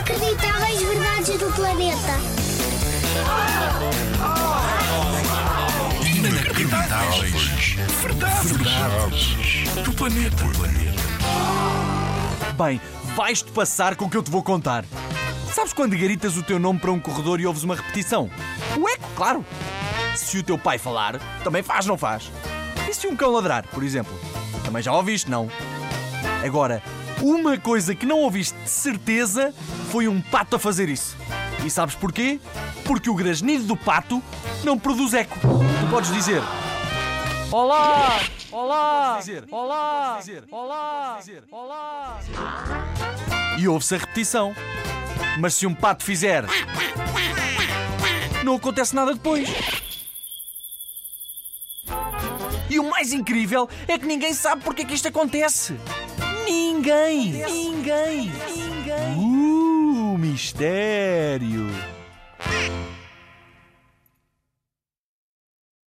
Inacreditáveis verdades do planeta. Inacreditáveis. Verdades. Verdades. Do planeta. Bem, vais-te passar com o que eu te vou contar. Sabes quando garitas o teu nome para um corredor e ouves uma repetição? O eco, claro. Se o teu pai falar, também faz, não faz? E se um cão ladrar, por exemplo? Também já ouviste, não? Agora, uma coisa que não ouviste de certeza foi um pato a fazer isso. E sabes porquê? Porque o grasnido do pato não produz eco. Tu podes dizer: Olá! Olá! Dizer, olá! Dizer, olá! Dizer, olá! E ouve-se a repetição. Mas se um pato fizer, não acontece nada depois. E o mais incrível é que ninguém sabe porque é que isto acontece. Ninguém! Ninguém! Ninguém! Uh, mistério!